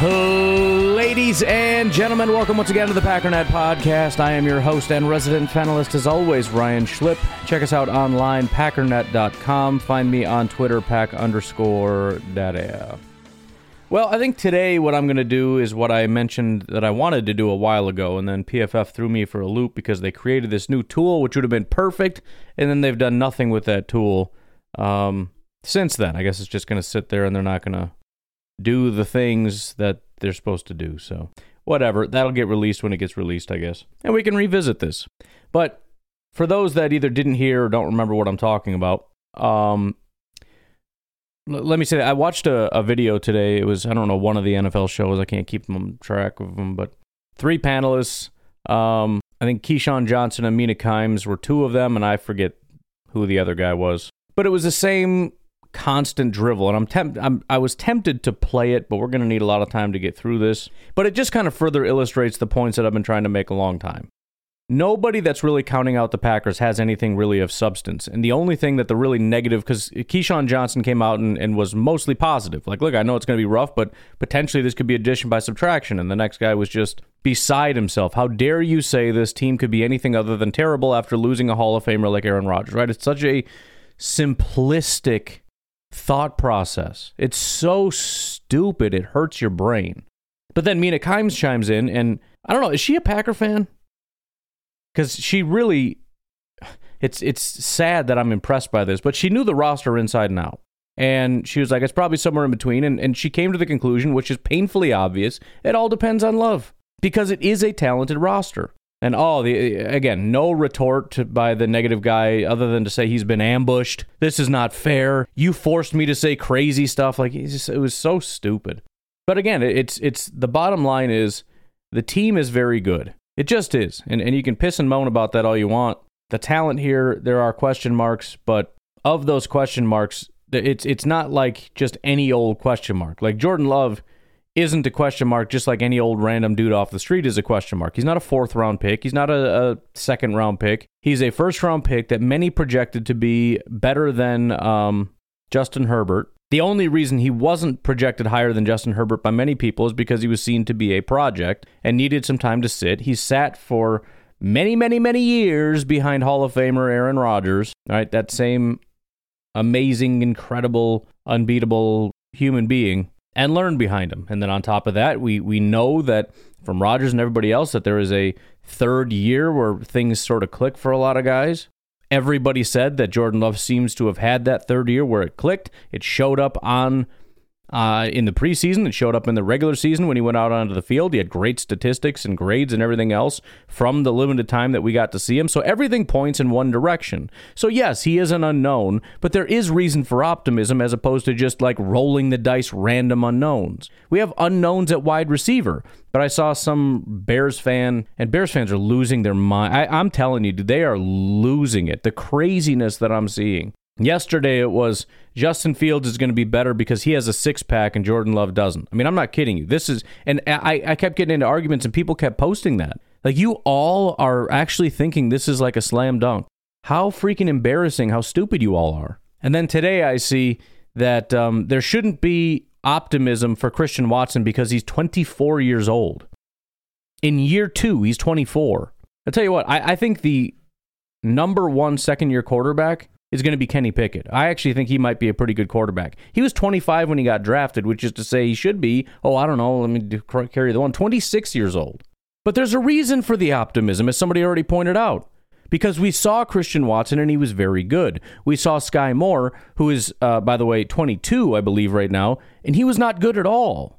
Ladies and gentlemen, welcome once again to the Packernet Podcast. I am your host and resident panelist, as always, Ryan Schlip. Check us out online, packernet.com. Find me on Twitter, pack underscore daddy. Well, I think today what I'm going to do is what I mentioned that I wanted to do a while ago, and then PFF threw me for a loop because they created this new tool, which would have been perfect, and then they've done nothing with that tool um, since then. I guess it's just going to sit there and they're not going to do the things that they're supposed to do. So, whatever. That'll get released when it gets released, I guess. And we can revisit this. But for those that either didn't hear or don't remember what I'm talking about, um, l- let me say that I watched a, a video today. It was, I don't know, one of the NFL shows. I can't keep them track of them, but three panelists. Um, I think Keyshawn Johnson and Mina Kimes were two of them, and I forget who the other guy was. But it was the same constant drivel and I'm, temp- I'm I was tempted to play it but we're going to need a lot of time to get through this. But it just kind of further illustrates the points that I've been trying to make a long time. Nobody that's really counting out the Packers has anything really of substance and the only thing that the really negative because Keyshawn Johnson came out and, and was mostly positive. Like look I know it's going to be rough but potentially this could be addition by subtraction and the next guy was just beside himself. How dare you say this team could be anything other than terrible after losing a Hall of Famer like Aaron Rodgers right? It's such a simplistic thought process. It's so stupid, it hurts your brain. But then Mina Kimes chimes in, and I don't know, is she a Packer fan? Because she really, it's it's sad that I'm impressed by this, but she knew the roster inside and out. And she was like, it's probably somewhere in between. And, and she came to the conclusion, which is painfully obvious, it all depends on love because it is a talented roster. And oh, the again, no retort by the negative guy other than to say he's been ambushed. This is not fair. You forced me to say crazy stuff. Like just, it was so stupid. But again, it's it's the bottom line is the team is very good. It just is, and and you can piss and moan about that all you want. The talent here, there are question marks, but of those question marks, it's it's not like just any old question mark. Like Jordan Love isn't a question mark, just like any old random dude off the street is a question mark. He's not a fourth round pick. He's not a, a second round pick. He's a first round pick that many projected to be better than um, Justin Herbert. The only reason he wasn't projected higher than Justin Herbert by many people is because he was seen to be a project and needed some time to sit. He sat for many, many, many years behind Hall of Famer Aaron Rodgers, right? That same amazing, incredible, unbeatable human being and learn behind him. And then on top of that, we we know that from Rodgers and everybody else that there is a third year where things sort of click for a lot of guys. Everybody said that Jordan Love seems to have had that third year where it clicked. It showed up on uh, in the preseason. It showed up in the regular season when he went out onto the field. He had great statistics and grades and everything else from the limited time that we got to see him. So everything points in one direction. So, yes, he is an unknown, but there is reason for optimism as opposed to just like rolling the dice random unknowns. We have unknowns at wide receiver. But I saw some Bears fan, and Bears fans are losing their mind. I, I'm telling you, they are losing it. The craziness that I'm seeing. Yesterday it was Justin Fields is going to be better because he has a six pack and Jordan Love doesn't. I mean, I'm not kidding you. This is, and I, I kept getting into arguments and people kept posting that. Like, you all are actually thinking this is like a slam dunk. How freaking embarrassing how stupid you all are. And then today I see that um, there shouldn't be optimism for Christian Watson because he's 24 years old. In year two, he's 24. I'll tell you what, I, I think the number one second year quarterback is going to be Kenny Pickett. I actually think he might be a pretty good quarterback. He was 25 when he got drafted, which is to say he should be, oh, I don't know, let me do, carry the one, 26 years old. But there's a reason for the optimism, as somebody already pointed out. Because we saw Christian Watson and he was very good. We saw Skyy Moore, who is, uh, by the way, 22, I believe, right now, and he was not good at all.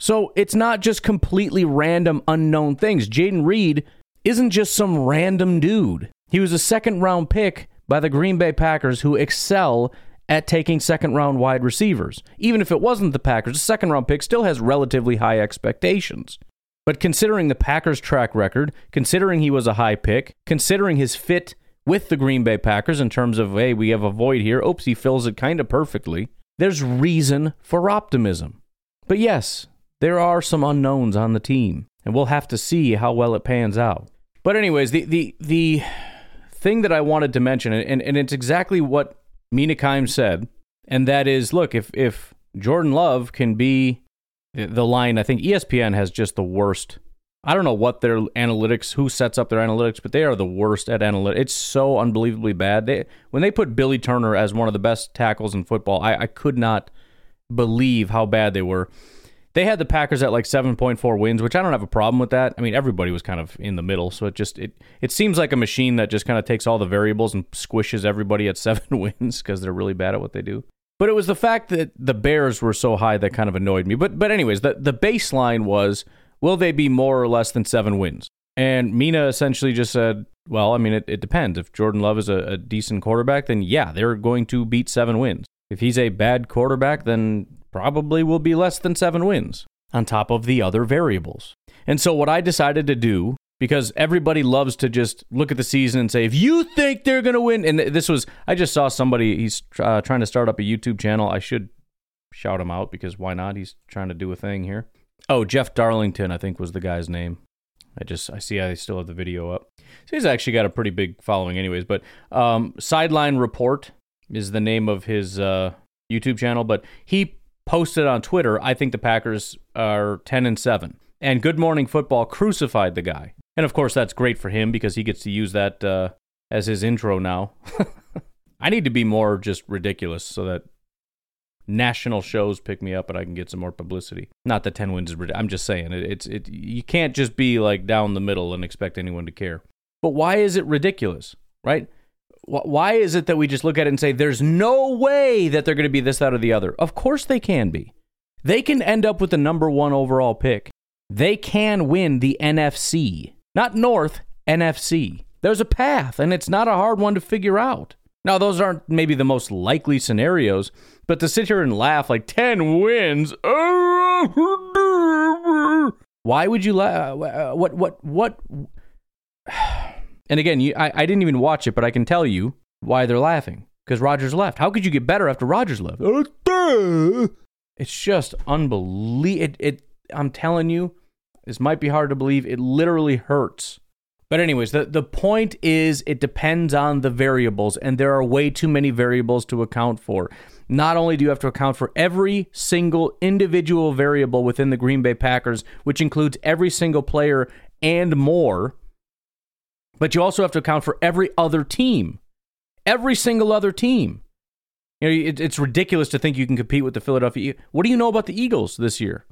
So it's not just completely random, unknown things. Jayden Reed isn't just some random dude. He was a second round pick by the Green Bay Packers who excel at taking second round wide receivers. Even if it wasn't the Packers, a second round pick still has relatively high expectations. But considering the Packers' track record, considering he was a high pick, considering his fit with the Green Bay Packers in terms of, hey, we have a void here, oops, he fills it kind of perfectly, there's reason for optimism. But yes, there are some unknowns on the team, and we'll have to see how well it pans out. But anyways, the the the thing that I wanted to mention, and, and it's exactly what Mina Kimes said, and that is, look, if if Jordan Love can be the line, I think ESPN has just the worst. I don't know what their analytics, who sets up their analytics, but they are the worst at analytics. It's so unbelievably bad. They when they put Billy Turner as one of the best tackles in football, I, I could not believe how bad they were. They had the Packers at like 7.4 wins, which I don't have a problem with that. I mean, everybody was kind of in the middle, so it just it it seems like a machine that just kind of takes all the variables and squishes everybody at 7 wins because they're really bad at what they do. But it was the fact that the Bears were so high that kind of annoyed me. But but anyways, the the baseline was will they be more or less than 7 wins? And Mina essentially just said, well, I mean, it, it depends. If Jordan Love is a, a decent quarterback, then yeah, they're going to beat seven wins. If he's a bad quarterback, then probably will be less than seven wins on top of the other variables. And so, what I decided to do, because everybody loves to just look at the season and say, if you think they're going to win, and this was, I just saw somebody, he's uh, trying to start up a YouTube channel. I should shout him out because why not? He's trying to do a thing here. Oh, Jeff Darlington, I think was the guy's name. I just I see I still have the video up. So he's actually got a pretty big following, anyways. But um, Sideline Report is the name of his uh, YouTube channel. But he posted on Twitter, I think the Packers are 10 and 7. And Good Morning Football crucified the guy. And of course, that's great for him because he gets to use that uh, as his intro now. I need to be more just ridiculous so that national shows pick me up and I can get some more publicity. Not that 10 wins is ridiculous. I'm just saying it, it's it you can't just be like down the middle and expect anyone to care. But why is it ridiculous, right? Why is it that we just look at it and say, there's no way that they're going to be this, that, or the other? Of course they can be. They can end up with the number one overall pick. They can win the NFC, not North, NFC. There's a path, and it's not a hard one to figure out. Now, those aren't maybe the most likely scenarios, but to sit here and laugh like 10 wins, why would you laugh? Uh, what, what, what? And again, you, I, I didn't even watch it, but I can tell you why they're laughing. Because Rodgers left. How could you get better after Rodgers left? Oh, it's just unbelievable. It, it, I'm telling you, this might be hard to believe. It literally hurts. But anyways, the, the point is it depends on the variables, and there are way too many variables to account for. Not only do you have to account for every single individual variable within the Green Bay Packers, which includes every single player and more, but you also have to account for every other team, every single other team. You know, it, it's ridiculous to think you can compete with the Philadelphia. What do you know about the Eagles this year?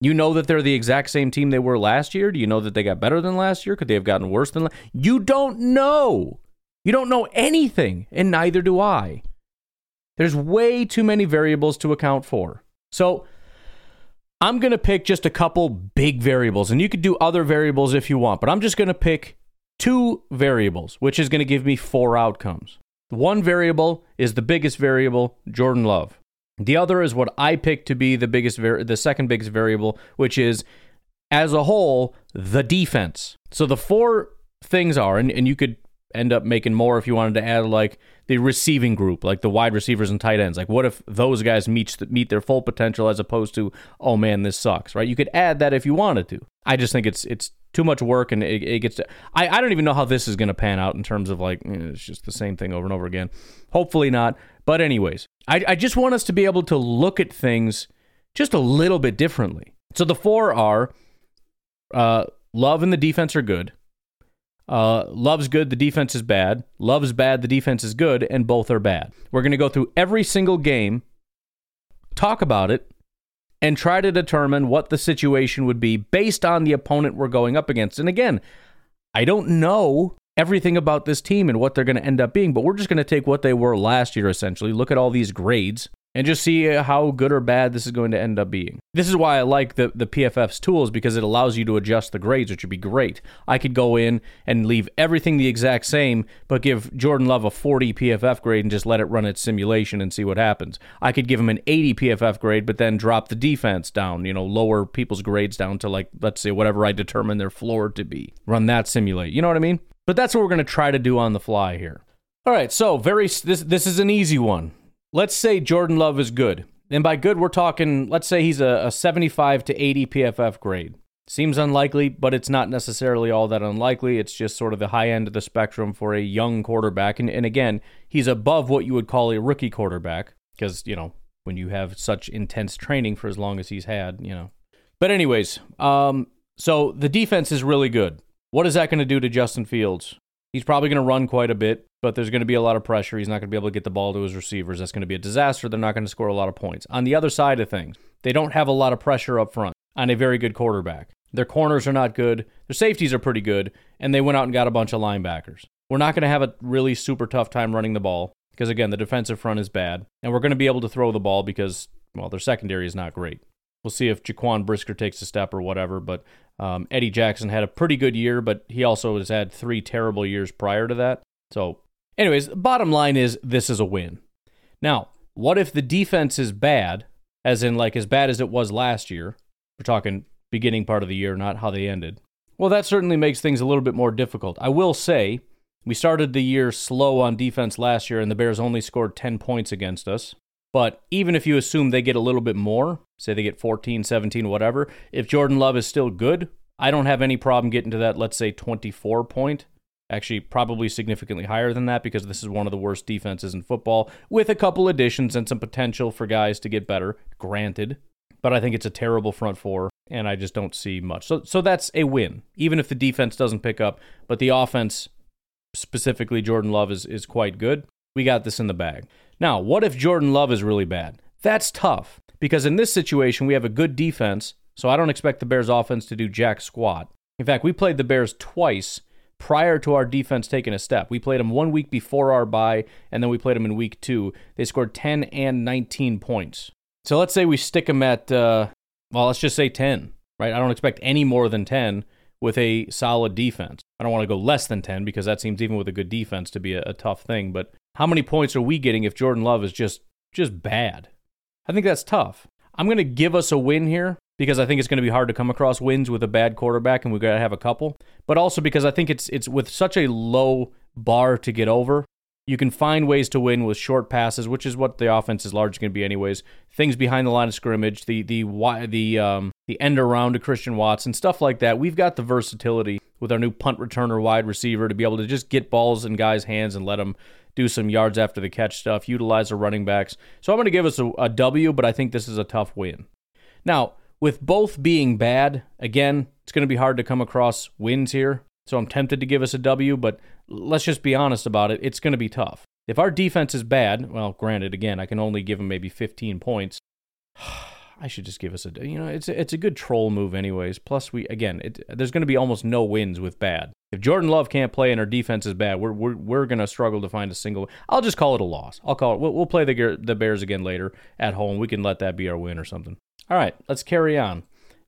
You know that they're the exact same team they were last year. Do you know that they got better than last year? Could they have gotten worse than? last? you don't know. You don't know anything, and neither do I. There's way too many variables to account for. So I'm going to pick just a couple big variables, and you could do other variables if you want, but I'm just going to pick two variables, which is going to give me four outcomes. One variable is the biggest variable, Jordan Love. The other is what I picked to be the biggest, the second biggest variable, which is, as a whole, the defense. So the four things are, and, and you could end up making more if you wanted to add like the receiving group, like the wide receivers and tight ends. Like, what if those guys meet meet their full potential as opposed to, oh man, this sucks, right? You could add that if you wanted to. I just think it's it's too much work and it, it gets to, I, I don't even know how this is going to pan out in terms of like you know, it's just the same thing over and over again hopefully not But, anyways, I, I just want us to be able to look at things just a little bit differently. So the four are uh, Love and the defense are good. Uh, love's good, the defense is bad. Love's bad, the defense is good, and both are bad. We're going to go through every single game, talk about it, and try to determine what the situation would be based on the opponent we're going up against. And again, I don't know everything about this team and what they're going to end up being, but we're just going to take what they were last year, essentially, look at all these grades, and just see uh, how good or bad this is going to end up being. This is why I like the, the PFF's tools because it allows you to adjust the grades, which would be great. I could go in and leave everything the exact same, but give Jordan Love a 40 PFF grade and just let it run its simulation and see what happens. I could give him an 80 PFF grade, but then drop the defense down, you know, lower people's grades down to like, let's say, whatever I determine their floor to be. Run that simulate. You know what I mean? But that's what we're going to try to do on the fly here. All right, so very this this is an easy one let's say Jordan Love is good. And by good, we're talking, let's say he's a, a 75 to 80 PFF grade. Seems unlikely, but it's not necessarily all that unlikely. It's just sort of the high end of the spectrum for a young quarterback. And, and again, he's above what you would call a rookie quarterback because, you know, when you have such intense training for as long as he's had, you know. But, anyways, um, so the defense is really good. What is that going to do to Justin Fields? He's probably going to run quite a bit, but there's going to be a lot of pressure. He's not going to be able to get the ball to his receivers. That's going to be a disaster. They're not going to score a lot of points. On the other side of things, they don't have a lot of pressure up front on a very good quarterback. Their corners are not good. Their safeties are pretty good, and they went out and got a bunch of linebackers. We're not going to have a really super tough time running the ball because, again, the defensive front is bad, and we're going to be able to throw the ball because, well, their secondary is not great. We'll see if Jaquan Brisker takes a step or whatever, but um, Eddie Jackson had a pretty good year, but he also has had three terrible years prior to that. So, anyways, bottom line is this is a win. Now, what if the defense is bad, as in like as bad as it was last year? We're talking beginning part of the year, not how they ended. Well, that certainly makes things a little bit more difficult. I will say, we started the year slow on defense last year, and the Bears only scored 10 points against us. But even if you assume they get a little bit more, say they get 14, 17, whatever, if Jordan Love is still good, I don't have any problem getting to that, let's say 24 point. Actually, probably significantly higher than that because this is one of the worst defenses in football, with a couple additions and some potential for guys to get better, granted. But I think it's a terrible front four, and I just don't see much. So, so that's a win, even if the defense doesn't pick up. But the offense, specifically Jordan Love, is, is quite good. We got this in the bag. Now, what if Jordan Love is really bad? That's tough because in this situation, we have a good defense, so I don't expect the Bears' offense to do jack squat. In fact, we played the Bears twice prior to our defense taking a step. We played them one week before our bye, and then we played them in week two. They scored 10 and 19 points. So let's say we stick them at, uh, well, let's just say 10, right? I don't expect any more than 10 with a solid defense. I don't want to go less than 10 because that seems even with a good defense to be a, a tough thing, but how many points are we getting if Jordan Love is just just bad? I think that's tough. I'm going to give us a win here because I think it's going to be hard to come across wins with a bad quarterback and we've got to have a couple. But also because I think it's it's with such a low bar to get over. You can find ways to win with short passes, which is what the offense is largely going to be anyways. Things behind the line of scrimmage, the the the um the end around to Christian Watson, stuff like that. We've got the versatility with our new punt returner wide receiver to be able to just get balls in guys' hands and let them do some yards after the catch stuff, utilize the running backs. So I'm going to give us a, a W, but I think this is a tough win. Now, with both being bad, again, it's going to be hard to come across wins here. So I'm tempted to give us a W, but let's just be honest about it. It's going to be tough. If our defense is bad, well, granted, again, I can only give them maybe 15 points. I should just give us a you know it's a, it's a good troll move anyways. Plus we again it, there's going to be almost no wins with bad. If Jordan Love can't play and our defense is bad, we're we're, we're going to struggle to find a single. I'll just call it a loss. I'll call it. We'll, we'll play the the Bears again later at home. We can let that be our win or something. All right, let's carry on.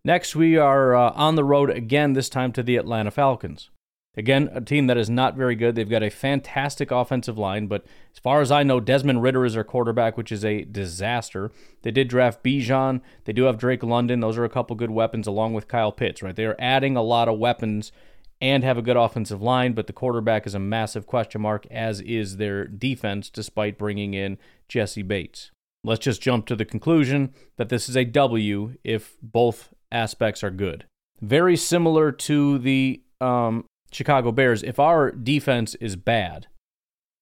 Next, we are uh, on the road again. This time to the Atlanta Falcons. Again, a team that is not very good. They've got a fantastic offensive line, but as far as I know, Desmond Ridder is their quarterback, which is a disaster. They did draft Bijan. They do have Drake London. Those are a couple good weapons, along with Kyle Pitts, right? They are adding a lot of weapons and have a good offensive line, but the quarterback is a massive question mark, as is their defense, despite bringing in Jesse Bates. Let's just jump to the conclusion that this is a W if both aspects are good. Very similar to the um, Chicago Bears, if our defense is bad,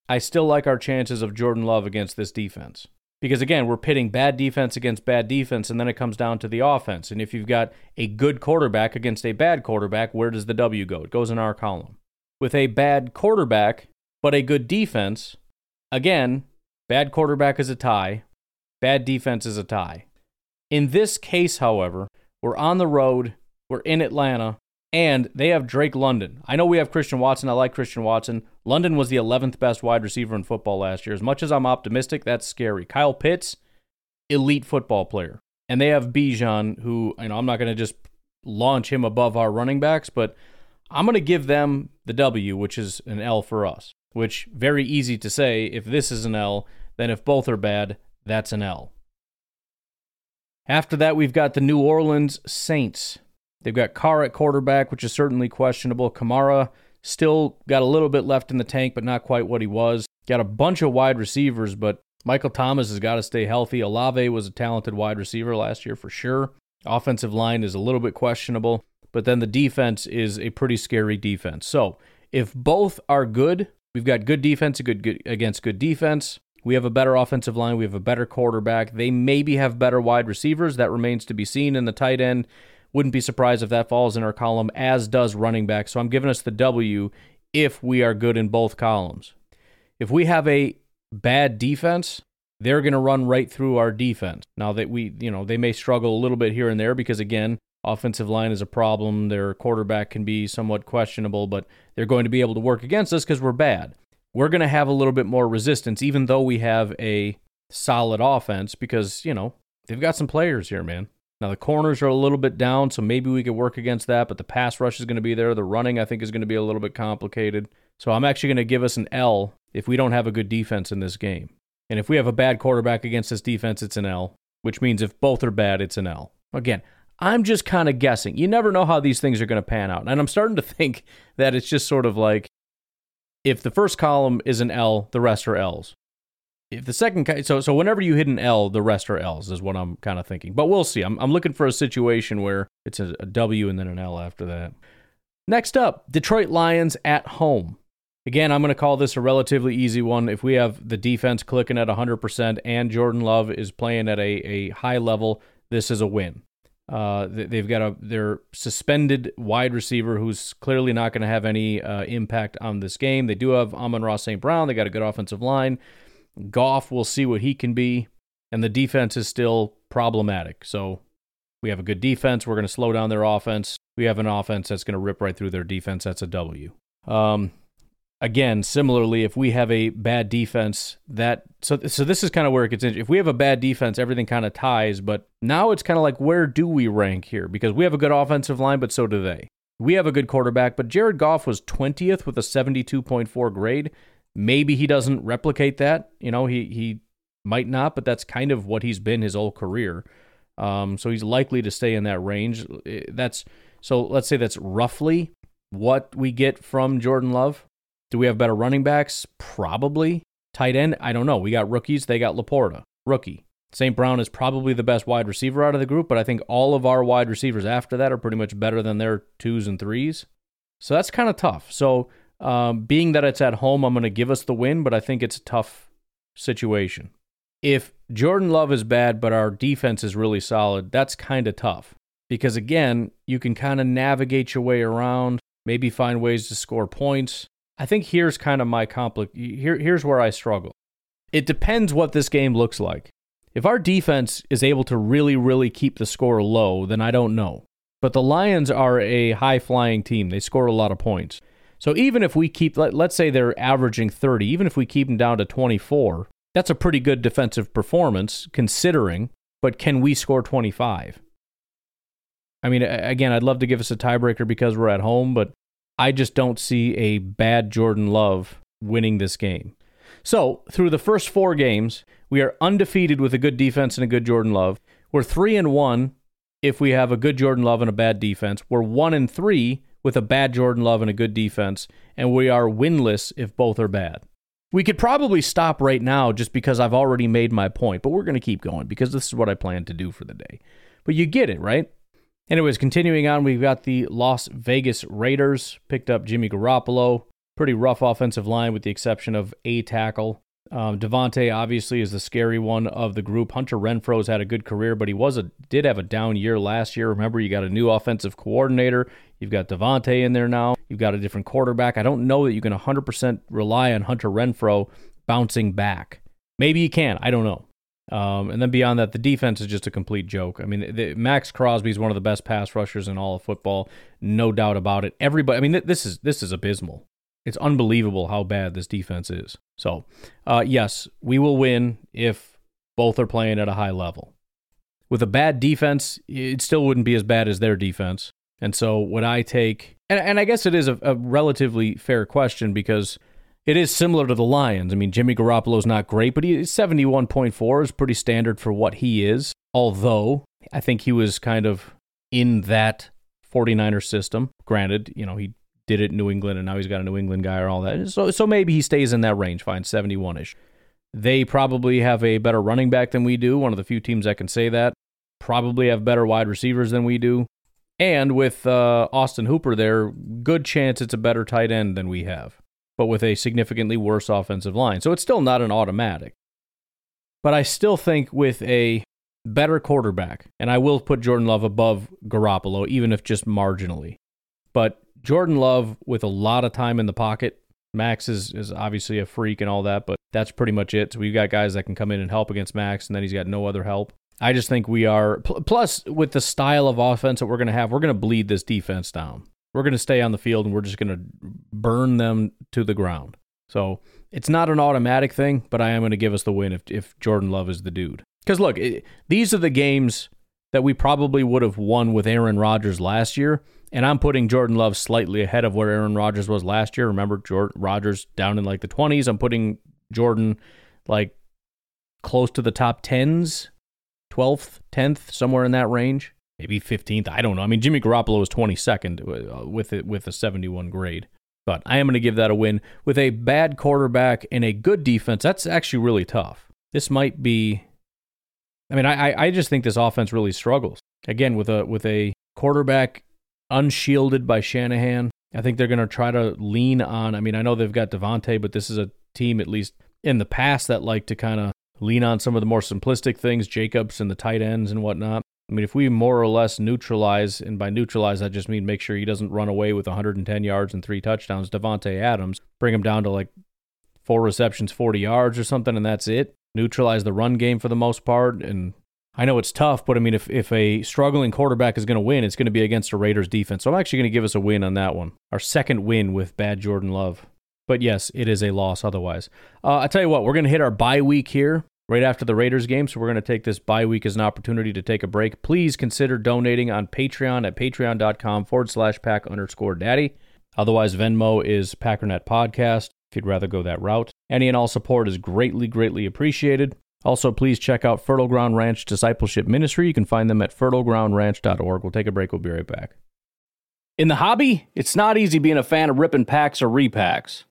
I still like our chances of Jordan Love against this defense. Because again, we're pitting bad defense against bad defense, and then it comes down to the offense. And if you've got a good quarterback against a bad quarterback, where does the W go? It goes in our column. With a bad quarterback, but a good defense, again, bad quarterback is a tie, bad defense is a tie. In this case, however, we're on the road, we're in Atlanta, and they have Drake London. I know we have Christian Watson. I like Christian Watson. London was the 11th best wide receiver in football last year. As much as I'm optimistic, that's scary. Kyle Pitts, elite football player. And they have Bijan, who, you know, I'm not going to just launch him above our running backs, but I'm going to give them the W, which is an L for us, which very easy to say. If this is an L, then if both are bad, that's an L. After that, we've got the New Orleans Saints. They've got Carr at quarterback, which is certainly questionable. Kamara still got a little bit left in the tank, but not quite what he was. Got a bunch of wide receivers, but Michael Thomas has got to stay healthy. Olave was a talented wide receiver last year for sure. Offensive line is a little bit questionable, but then the defense is a pretty scary defense. So if both are good, we've got good defense good, good against good defense. We have a better offensive line. We have a better quarterback. They maybe have better wide receivers. That remains to be seen in the tight end. Wouldn't be surprised if that falls in our column, as does running back. So I'm giving us the W if we are good in both columns. If we have a bad defense, they're going to run right through our defense. Now that we, you know, they may struggle a little bit here and there because again, offensive line is a problem. Their quarterback can be somewhat questionable, but they're going to be able to work against us because we're bad. We're going to have a little bit more resistance, even though we have a solid offense because, you know, they've got some players here, man. Now the corners are a little bit down, so maybe we could work against that, but the pass rush is going to be there. The running I think is going to be a little bit complicated. So I'm actually going to give us an L if we don't have a good defense in this game. And if we have a bad quarterback against this defense, it's an L, which means if both are bad, it's an L. Again, I'm just kind of guessing. You never know how these things are going to pan out. And I'm starting to think that it's just sort of like if the first column is an L, the rest are L's if the second so so whenever you hit an L, the rest are L's is what I'm kind of thinking. But we'll see. I'm I'm looking for a situation where it's a, a W and then an L after that. Next up, Detroit Lions at home. Again, I'm going to call this a relatively easy one. If we have the defense clicking at 100% and Jordan Love is playing at a, a high level, this is a win. Uh, they've got a their suspended wide receiver who's clearly not going to have any uh, impact on this game. They do have Amon-Ra St. Brown. They got a good offensive line. Goff, we'll see what he can be. And the defense is still problematic. So we have a good defense. We're going to slow down their offense. We have an offense that's going to rip right through their defense. That's a W. Um, again, similarly, if we have a bad defense, that so so this is kind of where it gets interesting. If we have a bad defense, everything kind of ties. But now it's kind of like where do we rank here? Because we have a good offensive line, but so do they. We have a good quarterback, but Jared Goff was 20th with a 72.4 grade. Maybe he doesn't replicate that. You know, he he might not, but that's kind of what he's been his whole career. Um, so he's likely to stay in that range. Eh, that's so let's say that's roughly what we get from Jordan Love. Do we have better running backs? Probably. Tight end? I don't know. We got rookies. They got LaPorta, rookie. St. Brown is probably the best wide receiver out of the group, but I think all of our wide receivers after that are pretty much better than their twos and threes. So that's kind of tough. So um, being that it's at home, I'm going to give us the win, but I think it's a tough situation. If Jordan Love is bad, but our defense is really solid, that's kind of tough. Because again, you can kind of navigate your way around, maybe find ways to score points. I think here's kind of my compli- here, here's where I struggle. It depends what this game looks like. If our defense is able to really, really keep the score low, then I don't know. But the Lions are a high flying team. They score a lot of points. So even if we keep, let, us say they're averaging 30, even if we keep them down to 24, that's a pretty good defensive performance considering, but can we score 25? I mean, again, I'd love to give us a tiebreaker because we're at home, but I just don't see a bad Jordan Love winning this game. So, through the first four games, we are undefeated with a good defense and a good Jordan Love. We're 3 and 1 if we have a good Jordan Love and a bad defense. We're 1 and 3 with a bad Jordan Love and a good defense, and we are winless if both are bad. We could probably stop right now just because I've already made my point, but we're going to keep going because this is what I plan to do for the day. But you get it, right? Anyways, continuing on, we've got the Las Vegas Raiders picked up Jimmy Garoppolo. pretty rough offensive line with the exception of a tackle. Um, Davante obviously is the scary one of the group. Hunter Renfrow's had a good career, but he was a did have a down year last year. Remember, you got a new offensive coordinator. You've got Davante in there now. You've got a different quarterback. I don't know that you can 100% rely on Hunter Renfrow bouncing back. Maybe you can. I don't know. Um, and then beyond that, the defense is just a complete joke. I mean, the, Maxx Crosby is one of the best pass rushers in all of football, no doubt about it. Everybody, I mean, th- this is this is abysmal. It's unbelievable how bad this defense is. So, uh, yes, we will win if both are playing at a high level. With a bad defense, it still wouldn't be as bad as their defense. And so, would I take, and, and I guess it is a, a relatively fair question because it is similar to the Lions. I mean, Jimmy Garoppolo's not great, but he 71.4 is pretty standard for what he is. Although I think he was kind of in that 49er system. Granted, you know, he did it in New England and now he's got a New England guy or all that. So so maybe he stays in that range, fine, 71ish. They probably have a better running back than we do, one of the few teams that can say that. Probably have better wide receivers than we do. And with uh, Austin Hooper there, good chance it's a better tight end than we have but with a significantly worse offensive line. So it's still not an automatic. But I still think with a better quarterback, and I will put Jordan Love above Garoppolo, even if just marginally. But Jordan Love with a lot of time in the pocket. Max is, is obviously a freak and all that, but that's pretty much it. So we've got guys that can come in and help against Max, and then he's got no other help. I just think we are, plus with the style of offense that we're going to have, we're going to bleed this defense down. We're going to stay on the field and we're just going to burn them to the ground. So it's not an automatic thing, but I am going to give us the win if, if Jordan Love is the dude. Because look, it, these are the games that we probably would have won with Aaron Rodgers last year. And I'm putting Jordan Love slightly ahead of where Aaron Rodgers was last year. Remember, Jordan, Rodgers down in like the 20s. I'm putting Jordan like close to the top 10s, 12th, 10th, somewhere in that range maybe 15th. I don't know. I mean, Jimmy Garoppolo was 22nd uh, with it with a 71 grade. But I am going to give that a win with a bad quarterback and a good defense. That's actually really tough. This might be. I mean, I I just think this offense really struggles again with a with a quarterback unshielded by Shanahan. I think they're going to try to lean on. I mean, I know they've got Davante, but this is a team at least in the past that like to kind of lean on some of the more simplistic things, Jacobs and the tight ends and whatnot. I mean, if we more or less neutralize, and by neutralize, I just mean make sure he doesn't run away with 110 yards and three touchdowns, Davante Adams, bring him down to like four receptions, 40 yards or something, and that's it. Neutralize the run game for the most part. And I know it's tough, but I mean, if, if a struggling quarterback is going to win, it's going to be against a Raiders defense. So I'm actually going to give us a win on that one. Our second win with bad Jordan Love. But yes, it is a loss otherwise. Uh, I tell you what, we're going to hit our bye week here right after the Raiders game. So we're going to take this bye week as an opportunity to take a break. Please consider donating on Patreon at patreon.com forward slash pack underscore daddy. Otherwise, Venmo is Packernet Podcast if you'd rather go that route. Any and all support is greatly, greatly appreciated. Also, please check out Fertile Ground Ranch Discipleship Ministry. You can find them at fertilegroundranch.org. We'll take a break. We'll be right back. In the hobby, it's not easy being a fan of ripping packs or repacks.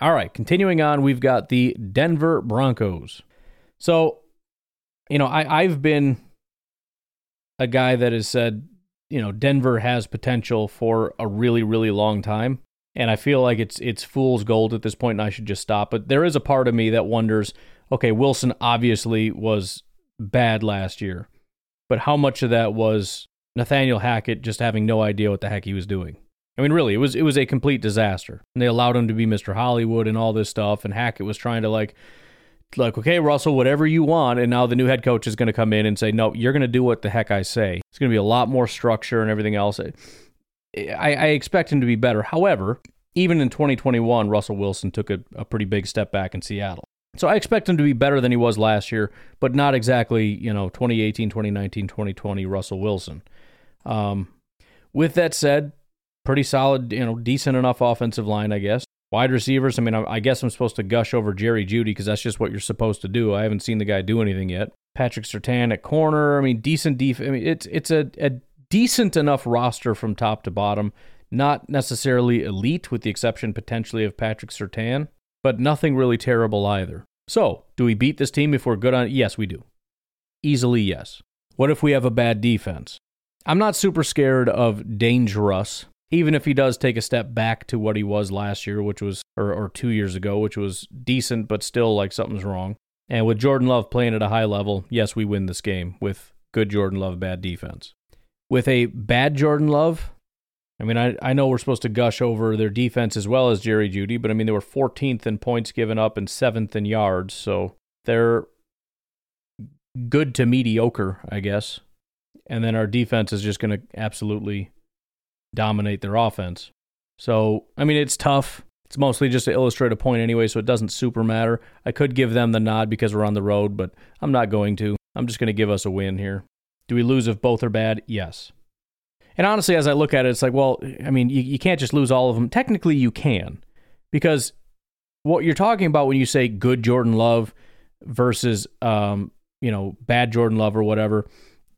All right, continuing on, we've got the Denver Broncos. So, you know, I, I've been a guy that has said, you know, Denver has potential for a really, really long time. And I feel like it's it's fool's gold at this point, and I should just stop. But there is a part of me that wonders, okay, Wilson obviously was bad last year, but how much of that was Nathaniel Hackett just having no idea what the heck he was doing? I mean, really, it was it was a complete disaster. And they allowed him to be Mr. Hollywood and all this stuff. And Hackett was trying to like, like, okay, Russell, whatever you want. And now the new head coach is going to come in and say, no, you're going to do what the heck I say. It's going to be a lot more structure and everything else. I, I expect him to be better. However, even in 2021, Russell Wilson took a, a pretty big step back in Seattle. So I expect him to be better than he was last year, but not exactly, you know, 2018, 2019, 2020 Russell Wilson. Um, with that said, pretty solid, you know, decent enough offensive line, I guess. Wide receivers, I mean, I, I guess I'm supposed to gush over Jerry Jeudy because that's just what you're supposed to do. I haven't seen the guy do anything yet. Patrick Surtain at corner, I mean, decent def. I mean, it's it's a, a decent enough roster from top to bottom. Not necessarily elite, with the exception potentially of Patrick Surtain, but nothing really terrible either. So, do we beat this team if we're good on it? Yes, we do. Easily, yes. What if we have a bad defense? I'm not super scared of dangerous, even if he does take a step back to what he was last year, which was, or, or two years ago, which was decent, but still like something's wrong. And with Jordan Love playing at a high level, yes, we win this game with good Jordan Love, bad defense. With a bad Jordan Love, I mean, I, I know we're supposed to gush over their defense as well as Jerry Jeudy, but I mean, they were 14th in points given up and 7th in yards. So they're good to mediocre, I guess. And then our defense is just going to absolutely dominate their offense. So, I mean, it's tough. It's mostly just to illustrate a point anyway, so it doesn't super matter. I could give them the nod because we're on the road, but I'm not going to. I'm just going to give us a win here. Do we lose if both are bad? Yes. And honestly, as I look at it, it's like, well, I mean, you, you can't just lose all of them. Technically, you can, because what you're talking about when you say good Jordan Love versus, um, you know, bad Jordan Love or whatever,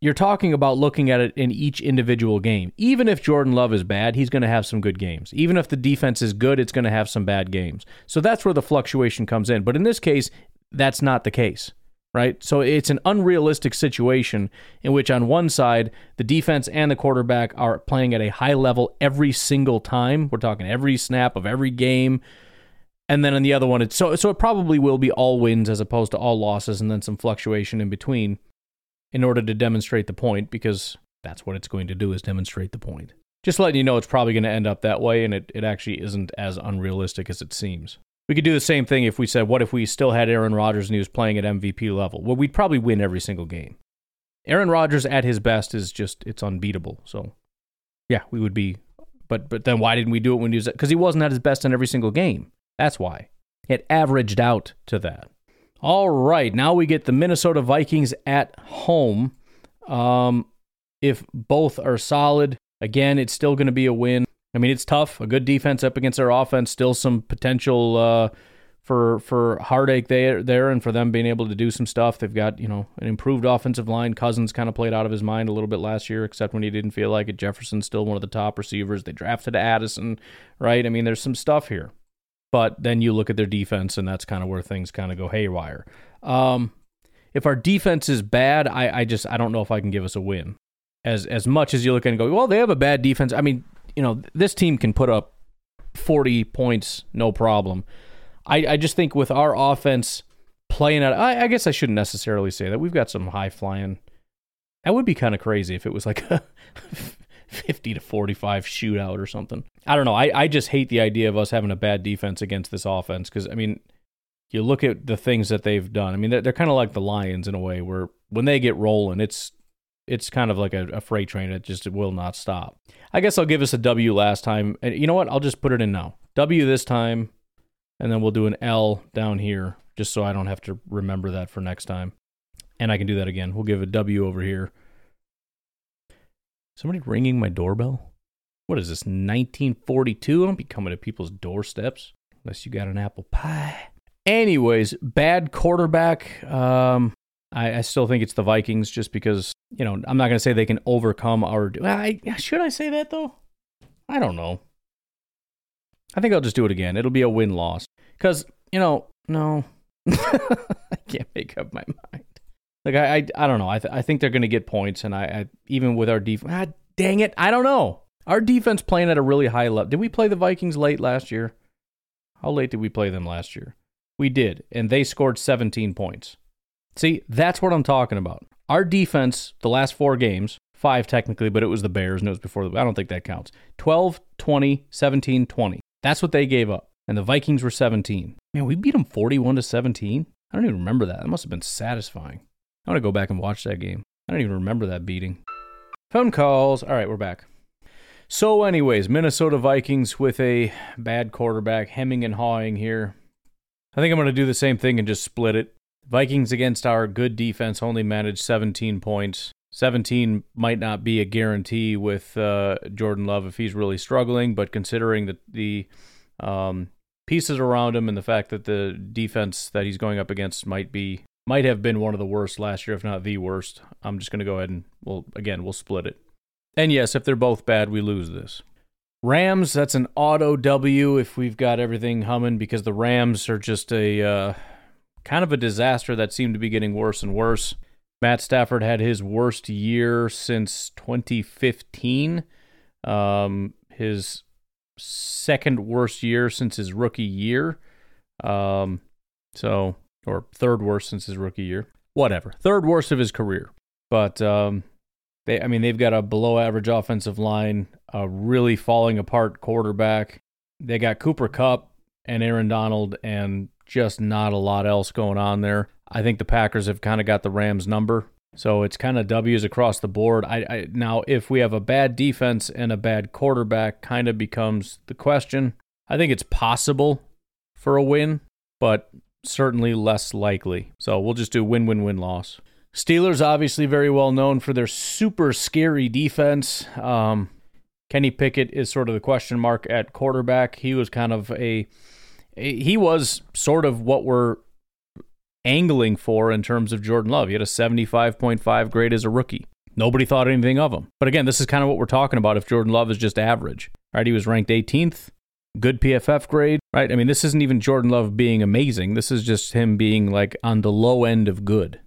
you're talking about looking at it in each individual game. Even if Jordan Love is bad, he's going to have some good games. Even if the defense is good, it's going to have some bad games. So that's where the fluctuation comes in. But in this case, that's not the case right? So it's an unrealistic situation in which, on one side, the defense and the quarterback are playing at a high level every single time. We're talking every snap of every game. And then on the other one, it's so so it probably will be all wins as opposed to all losses, and then some fluctuation in between, in order to demonstrate the point, because that's what it's going to do is demonstrate the point. Just letting you know, it's probably going to end up that way, and it, it actually isn't as unrealistic as it seems. We could do the same thing if we said, what if we still had Aaron Rodgers and he was playing at MVP level? Well, we'd probably win every single game. Aaron Rodgers at his best is just, it's unbeatable. So, yeah, we would be. But but then why didn't we do it when he was, because he wasn't at his best in every single game. That's why. It averaged out to that. All right, now we get the Minnesota Vikings at home. Um, if both are solid, again, it's still going to be a win. I mean, it's tough. A good defense up against their offense. Still some potential uh, for for heartache there there, and for them being able to do some stuff. They've got you know an improved offensive line. Cousins kind of played out of his mind a little bit last year, except when he didn't feel like it. Jefferson's still one of the top receivers. They drafted Addison, right? I mean, there's some stuff here. But then you look at their defense, and that's kind of where things kind of go haywire. Um, if our defense is bad, I, I just I don't know if I can give us a win. As as much as you look and go, well, they have a bad defense. I mean, you know, this team can put up 40 points, no problem. I, I just think with our offense playing at, I, I guess I shouldn't necessarily say that. We've got some high flying. That would be kind of crazy if it was like a 50 to 45 shootout or something. I don't know. I, I just hate the idea of us having a bad defense against this offense because, I mean, you look at the things that they've done. I mean, they're, they're kind of like the Lions in a way where when they get rolling, it's it's kind of like a, a freight train that just will not stop. I guess I'll give us a W last time. And you know what? I'll just put it in now. W this time, and then we'll do an L down here just so I don't have to remember that for next time. And I can do that again. We'll give a W over here. Somebody ringing my doorbell? What is this, 1942? I don't be coming to people's doorsteps unless you got an apple pie. Anyways, bad quarterback. Um, I, I still think it's the Vikings just because, you know, I'm not going to say they can overcome our. I, should I say that though? I don't know. I think I'll just do it again. It'll be a win loss. Because, you know, no. I can't make up my mind. Like, I, I, I don't know. I, th- I think they're going to get points. And I, I even with our defense, ah, dang it. I don't know. Our defense playing at a really high level. Did we play the Vikings late last year? How late did we play them last year? We did. And they scored 17 points. See, that's what I'm talking about. Our defense, the last four games, five technically, but it was the Bears and it was before the, I don't think that counts. 12, 20, 17, 20. That's what they gave up. And the Vikings were 17. Man, we beat them 41 to 17. I don't even remember that. That must have been satisfying. I want to go back and watch that game. I don't even remember that beating. Phone calls. All right, we're back. So, anyways, Minnesota Vikings with a bad quarterback, hemming and hawing here. I think I'm going to do the same thing and just split it. Vikings against our good defense only managed 17 points. 17 might not be a guarantee with uh, Jordan Love if he's really struggling, but considering the, the um, pieces around him and the fact that the defense that he's going up against might be might have been one of the worst last year, if not the worst, I'm just going to go ahead and we'll again we'll split it. And yes, if they're both bad, we lose this. Rams, that's an auto W if we've got everything humming because the Rams are just a uh, kind of a disaster that seemed to be getting worse and worse. Matt Stafford had his worst year since 2015. Um, his second worst year since his rookie year. Um, so, or third worst since his rookie year. Whatever. Third worst of his career. But um, they, I mean, they've got a below average offensive line, a really falling apart quarterback. They got Cooper Kupp and Aaron Donald, and just not a lot else going on there. I think the Packers have kind of got the Rams number. So it's kind of W's across the board. I, I, now if we have a bad defense and a bad quarterback, kind of becomes the question. I think it's possible for a win, but certainly less likely. So we'll just do win win win loss. Steelers obviously very well known for their super scary defense. Um, Kenny Pickett is sort of the question mark at quarterback. He was kind of a he was sort of what we're angling for in terms of Jordan Love. He had a 75.5 grade as a rookie. Nobody thought anything of him. But again, this is kind of what we're talking about if Jordan Love is just average. Right? He was ranked 18th, good PFF grade, right? I mean, this isn't even Jordan Love being amazing. This is just him being like on the low end of good.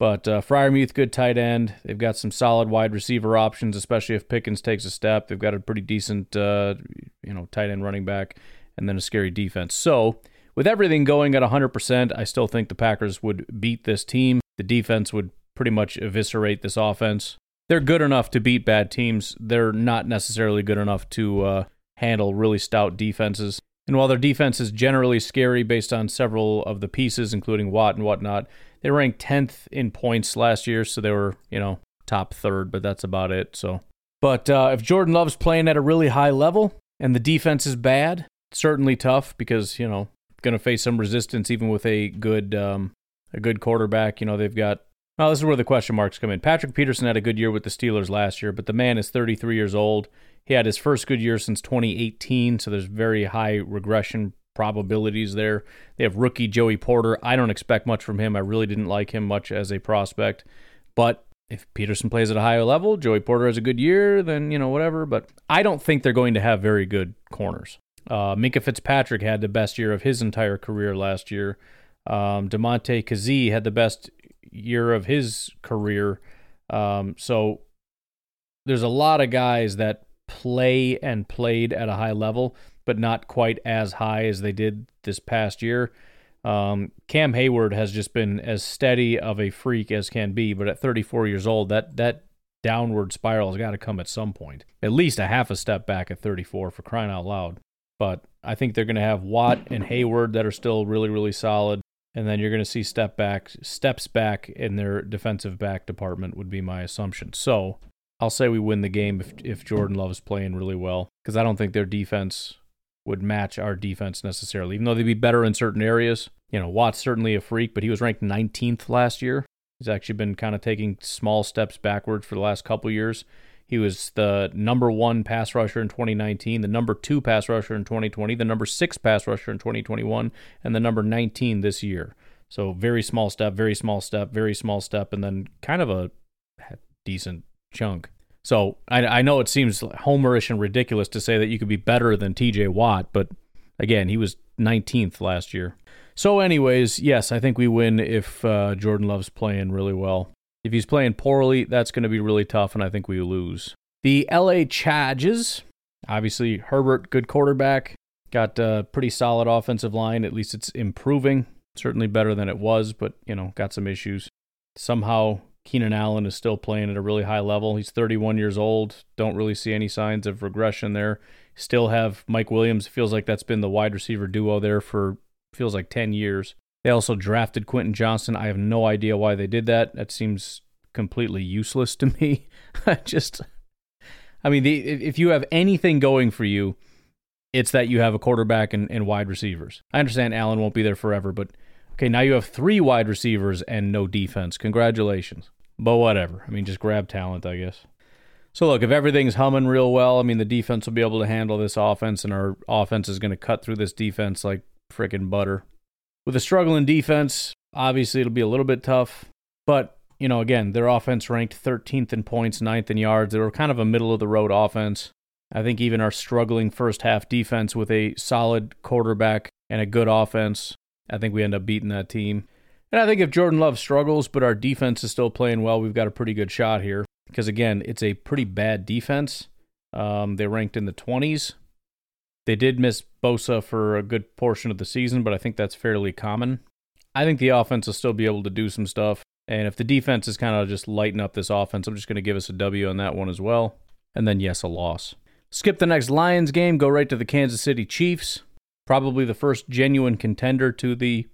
But uh, Freiermuth, good tight end. They've got some solid wide receiver options, especially if Pickens takes a step. They've got a pretty decent, uh, you know, tight end running back and then a scary defense. So, with everything going at 100%, I still think the Packers would beat this team. The defense would pretty much eviscerate this offense. They're good enough to beat bad teams. They're not necessarily good enough to uh, handle really stout defenses. And while their defense is generally scary based on several of the pieces, including Watt and whatnot, they ranked 10th in points last year, so they were, you know, top third, but that's about it. So, but uh, if Jordan Love's playing at a really high level and the defense is bad, certainly tough because you know going to face some resistance even with a good um, a good quarterback. You know they've got. Well, this is where the question marks come in. Patrick Peterson had a good year with the Steelers last year, but the man is 33 years old. He had his first good year since 2018, so there's very high regression probabilities there. They have rookie Joey Porter. I don't expect much from him. I really didn't like him much as a prospect, but if Peterson plays at a higher level, Joey Porter has a good year, then you know whatever. But I don't think they're going to have very good corners. Uh, Minkah Fitzpatrick had the best year of his entire career last year. Um, Damontae Kazee had the best year of his career. Um, so there's a lot of guys that play and played at a high level. but not quite as high as they did this past year. Um, Cam Heyward has just been as steady of a freak as can be, but at 34 years old, that that downward spiral has got to come at some point. At least a half a step back at 34 for crying out loud. But I think they're going to have Watt and Heyward that are still really really solid, and then you're going to see step back steps back in their defensive back department would be my assumption. So I'll say we win the game if if Jordan Love is playing really well because I don't think their defense would match our defense necessarily, even though they'd be better in certain areas. You know, Watt's certainly a freak, but he was ranked 19th last year. He's actually been kind of taking small steps backwards for the last couple years. He was the number one pass rusher in 2019, the number two pass rusher in 2020, the number six pass rusher in 2021, and the number 19 this year. So very small step, very small step, very small step, and then kind of a decent chunk. So I, I know it seems homerish and ridiculous to say that you could be better than TJ Watt, but again, he was 19th last year. So, anyways, yes, I think we win if uh, Jordan Love's playing really well. If he's playing poorly, that's going to be really tough, and I think we lose. The LA Chargers, obviously, Herbert, good quarterback, got a pretty solid offensive line. At least it's improving. Certainly better than it was, but, you know, got some issues. Somehow Keenan Allen is still playing at a really high level. He's 31 years old. Don't really see any signs of regression there. Still have Mike Williams. Feels like that's been the wide receiver duo there for feels like 10 years. They also drafted Quentin Johnson. I have no idea why they did that. That seems completely useless to me. I just, I mean, the, if you have anything going for you, it's that you have a quarterback and, and wide receivers. I understand Allen won't be there forever, but okay, now you have three wide receivers and no defense. Congratulations. But whatever. I mean, just grab talent, I guess. So look, if everything's humming real well, I mean, the defense will be able to handle this offense, and our offense is going to cut through this defense like freaking butter. With a struggling defense, obviously it'll be a little bit tough, but you know, again, their offense ranked 13th in points, 9th in yards. They were kind of a middle of the road offense. I think even our struggling first half defense with a solid quarterback and a good offense, I think we end up beating that team. And I think if Jordan Love struggles, but our defense is still playing well, we've got a pretty good shot here. Because again, it's a pretty bad defense. Um, they ranked in the 20s. They did miss Bosa for a good portion of the season, but I think that's fairly common. I think the offense will still be able to do some stuff. And if the defense is kind of just lighting up this offense, I'm just going to give us a W on that one as well. And then, yes, a loss. Skip the next Lions game, go right to the Kansas City Chiefs. Probably the first genuine contender to the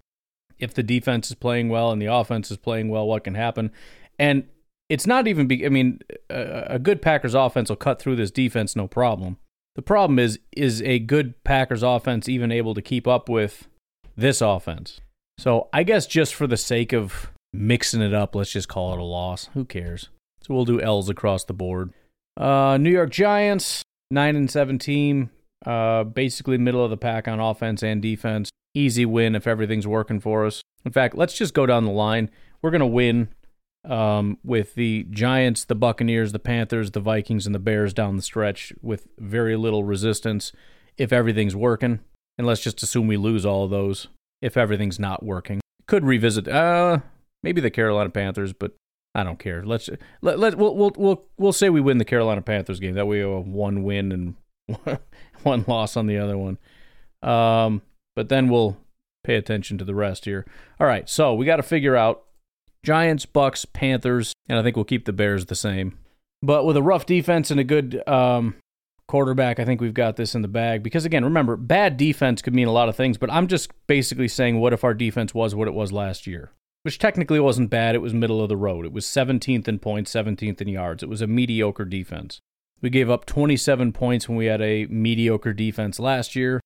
if the defense is playing well and the offense is playing well, what can happen? And it's not even be, I mean, a, a good Packers offense will cut through this defense no problem. The problem is, is a good Packers offense even able to keep up with this offense? So I guess just for the sake of mixing it up, let's just call it a loss. Who cares? So we'll do L's across the board. Uh, New York Giants, nine and seven team, uh, basically middle of the pack on offense and defense. Easy win if everything's working for us. In fact, let's just go down the line. We're gonna win um, with the Giants, the Buccaneers, the Panthers, the Vikings, and the Bears down the stretch with very little resistance if everything's working. And let's just assume we lose all of those if everything's not working. Could revisit uh maybe the Carolina Panthers, but I don't care. Let's let, let we'll, we'll we'll we'll say we win the Carolina Panthers game. That way we have one win and one loss on the other one. Um, but then we'll pay attention to the rest here. All right, so we got to figure out Giants, Bucks, Panthers, and I think we'll keep the Bears the same. But with a rough defense and a good um, quarterback, I think we've got this in the bag. Because again, remember, bad defense could mean a lot of things, but I'm just basically saying, what if our defense was what it was last year? Which technically wasn't bad. It was middle of the road. It was 17th in points, 17th in yards. It was a mediocre defense. We gave up 27 points when we had a mediocre defense last year.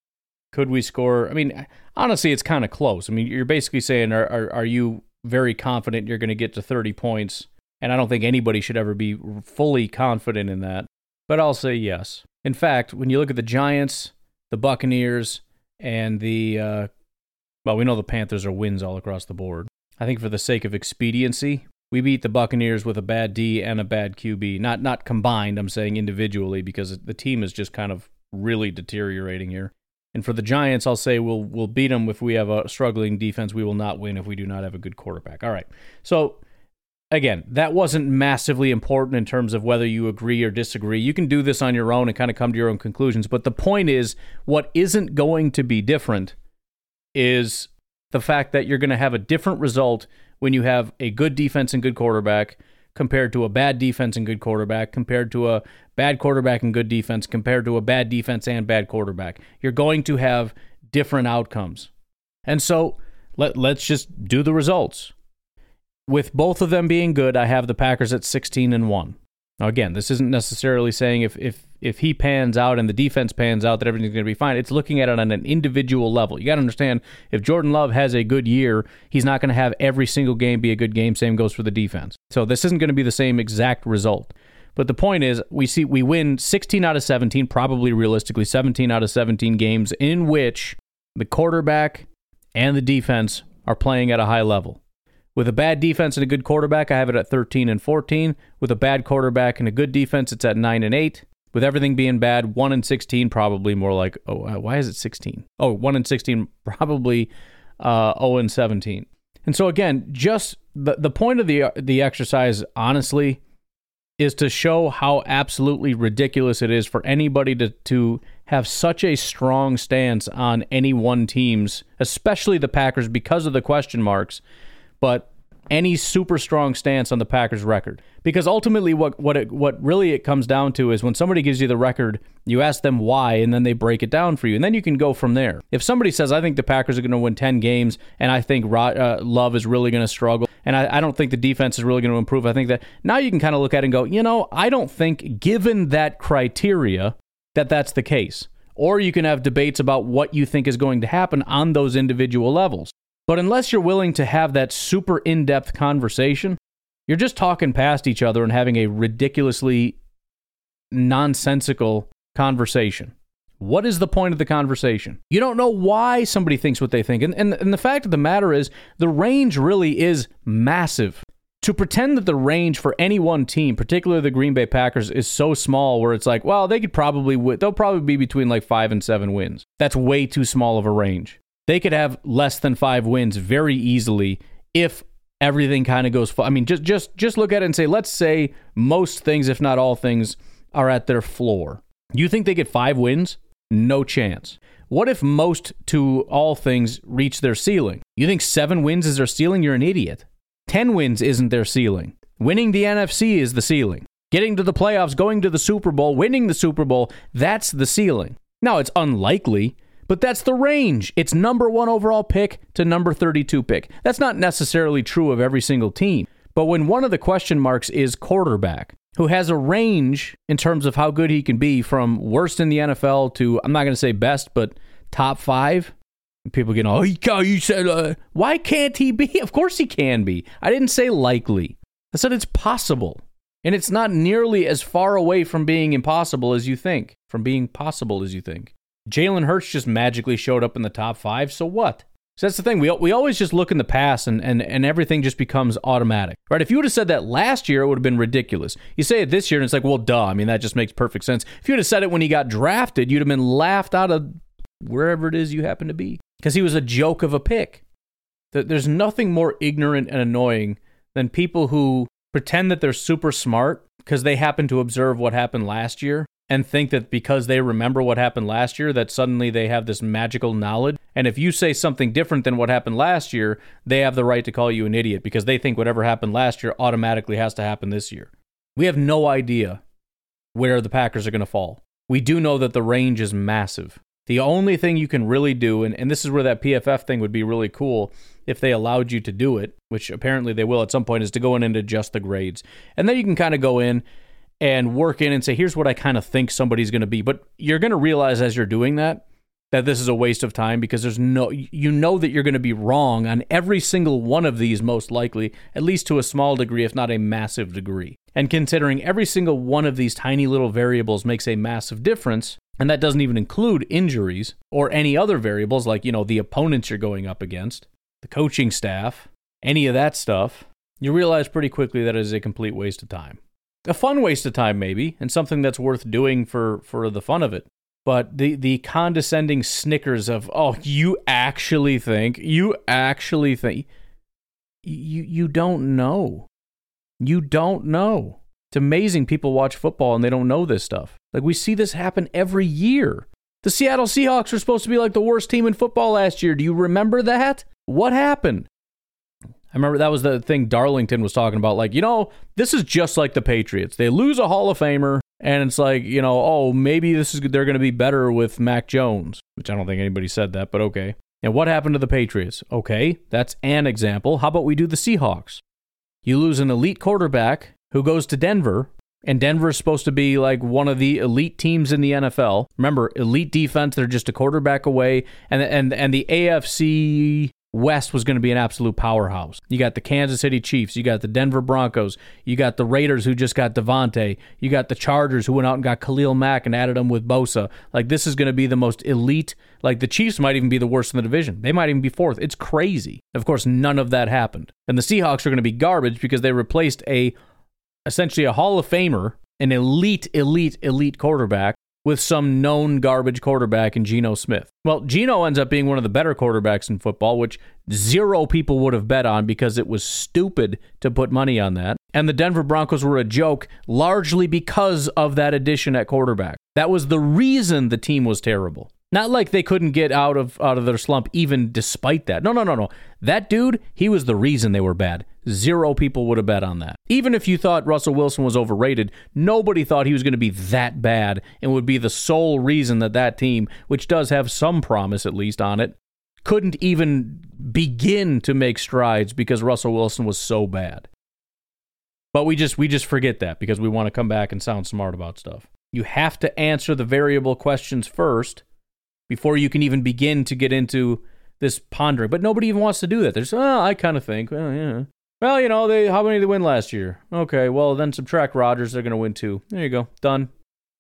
Could we score? I mean, honestly, it's kind of close. I mean, you're basically saying, are, are, are you very confident you're going to get to 30 points. And I don't think anybody should ever be fully confident in that. But I'll say yes. In fact, when you look at the Giants, the Buccaneers, and the, uh, well, we know the Panthers are wins all across the board. I think for the sake of expediency, we beat the Buccaneers with a bad D and a bad QB. Not not combined, I'm saying individually because the team is just kind of really deteriorating here. And for the Giants, I'll say we'll we'll beat them if we have a struggling defense. We will not win if we do not have a good quarterback. All right. So again, that wasn't massively important in terms of whether you agree or disagree. You can do this on your own and kind of come to your own conclusions. But the point is, what isn't going to be different is the fact that you're going to have a different result when you have a good defense and good quarterback compared to a bad defense and good quarterback, compared to a bad quarterback and good defense, compared to a bad defense and bad quarterback. You're going to have different outcomes. And so let, let's just do the results. With both of them being good, I have the Packers at 16 and 1. Now again, this isn't necessarily saying if if if he pans out and the defense pans out that everything's going to be fine. It's looking at it on an individual level. You got to understand if Jordan Love has a good year, he's not going to have every single game be a good game. Same goes for the defense. So this isn't going to be the same exact result. But the point is, we see we win 16 out of 17, probably realistically 17 out of 17 games in which the quarterback and the defense are playing at a high level. With a bad defense and a good quarterback, I have it at 13 and 14. With a bad quarterback and a good defense, it's at 9 and 8. With everything being bad, 1 in 16, probably more like, oh, uh, why is it 16? Oh, 1 and 16, probably uh, 0 and 17. And so, again, just the, the point of the, the exercise, honestly, is to show how absolutely ridiculous it is for anybody to, to have such a strong stance on any one team's, especially the Packers, because of the question marks but any super strong stance on the Packers record. Because ultimately what what it, what really it comes down to is when somebody gives you the record, you ask them why and then they break it down for you and then you can go from there. If somebody says I think the Packers are going to win 10 games and I think uh, Love is really going to struggle and I, I don't think the defense is really going to improve, I think that now you can kind of look at it and go, you know, I don't think given that criteria that that's the case. Or you can have debates about what you think is going to happen on those individual levels. But unless you're willing to have that super in depth conversation, you're just talking past each other and having a ridiculously nonsensical conversation. What is the point of the conversation? You don't know why somebody thinks what they think. And, and, and the fact of the matter is, the range really is massive. To pretend that the range for any one team, particularly the Green Bay Packers, is so small where it's like, well, they could probably, they'll probably be between like five and seven wins. That's way too small of a range they could have less than five wins very easily if everything kind of goes. I mean, just just just look at it and say, let's say most things, if not all things, are at their floor. You think they get five wins? No chance. What if most to all things reach their ceiling? You think seven wins is their ceiling? You're an idiot. Ten wins isn't their ceiling. Winning the NFC is the ceiling. Getting to the playoffs, going to the Super Bowl, winning the Super Bowl, that's the ceiling. Now, it's unlikely but that's the range. It's number one overall pick to number 32 pick. That's not necessarily true of every single team. But when one of the question marks is quarterback, who has a range in terms of how good he can be from worst in the NFL to, I'm not going to say best, but top five, people get, oh, you said, uh, why can't he be? Of course he can be. I didn't say likely, I said it's possible. And it's not nearly as far away from being impossible as you think, from being possible as you think. Jalen Hurts just magically showed up in the top five. So what? So that's the thing. We, we always just look in the past and, and, and everything just becomes automatic, right? If you would have said that last year, it would have been ridiculous. You say it this year and it's like, well, duh. I mean, that just makes perfect sense. If you would have said it when he got drafted, you'd have been laughed out of wherever it is you happen to be because he was a joke of a pick. There's nothing more ignorant and annoying than people who pretend that they're super smart because they happen to observe what happened last year and think that because they remember what happened last year that suddenly they have this magical knowledge. And if you say something different than what happened last year they have the right to call you an idiot because they think whatever happened last year automatically has to happen this year. We have no idea where the packers are going to fall. We do know that the range is massive. The only thing you can really do and, and this is where that pff thing would be really cool if they allowed you to do it which apparently they will at some point is to go in and adjust the grades. And then you can kind of go in and work in and say, here's what I kind of think somebody's going to be. But you're going to realize as you're doing that that this is a waste of time because there's no, you know that you're going to be wrong on every single one of these, most likely, at least to a small degree, if not a massive degree. And considering every single one of these tiny little variables makes a massive difference, and that doesn't even include injuries or any other variables like, you know, the opponents you're going up against, the coaching staff, any of that stuff, you realize pretty quickly that it is a complete waste of time a fun waste of time maybe and something that's worth doing for for the fun of it but the the condescending snickers of oh you actually think you actually think you you don't know You don't know. It's amazing people watch football and they don't know this stuff. Like we see this happen every year. The Seattle Seahawks were supposed to be like the worst team in football last year. Do you remember that? What happened? I remember that was the thing Darlington was talking about. Like, you know, this is just like the Patriots. They lose a Hall of Famer, and it's like, you know, oh, maybe this is they're going to be better with Mac Jones, which I don't think anybody said that, but okay. And what happened to the Patriots? Okay, that's an example. How about we do the Seahawks? You lose an elite quarterback who goes to Denver, and Denver is supposed to be like one of the elite teams in the NFL. Remember, elite defense, they're just a quarterback away, and and and the AFC West was going to be an absolute powerhouse. You got the Kansas City Chiefs, you got the Denver Broncos, you got the Raiders who just got Davante, you got the Chargers who went out and got Khalil Mack and added him with Bosa. Like this is going to be the most elite. Like the Chiefs might even be the worst in the division. They might even be fourth. It's crazy. Of course, none of that happened. And the Seahawks are going to be garbage because they replaced a essentially a Hall of Famer, an elite, elite, elite quarterback with some known garbage quarterback in Geno Smith. Well, Geno ends up being one of the better quarterbacks in football, which zero people would have bet on because it was stupid to put money on that. And the Denver Broncos were a joke largely because of that addition at quarterback. That was the reason the team was terrible. Not like they couldn't get out of out of their slump even despite that. No, no, no, no. That dude, he was the reason they were bad. Zero people would have bet on that. Even if you thought Russell Wilson was overrated, nobody thought he was going to be that bad and would be the sole reason that that team, which does have some promise at least on it, couldn't even begin to make strides because Russell Wilson was so bad. But we just we just forget that because we want to come back and sound smart about stuff. You have to answer the variable questions first before you can even begin to get into this pondering. But nobody even wants to do that. There's, oh, I kind of think, well, yeah. Well, you know, they how many did they win last year? Okay, well then subtract Rodgers, they're gonna win two. There you go, done.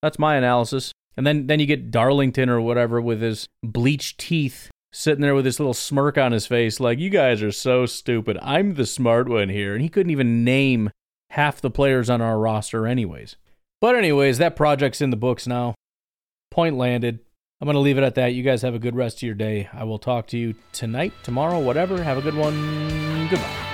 That's my analysis. And then then you get Darlington or whatever with his bleached teeth sitting there with this little smirk on his face, like, you guys are so stupid. I'm the smart one here. And he couldn't even name half the players on our roster, anyways. But, anyways, that project's in the books now. Point landed. I'm going to leave it at that. You guys have a good rest of your day. I will talk to you tonight, tomorrow, whatever. Have a good one. Goodbye.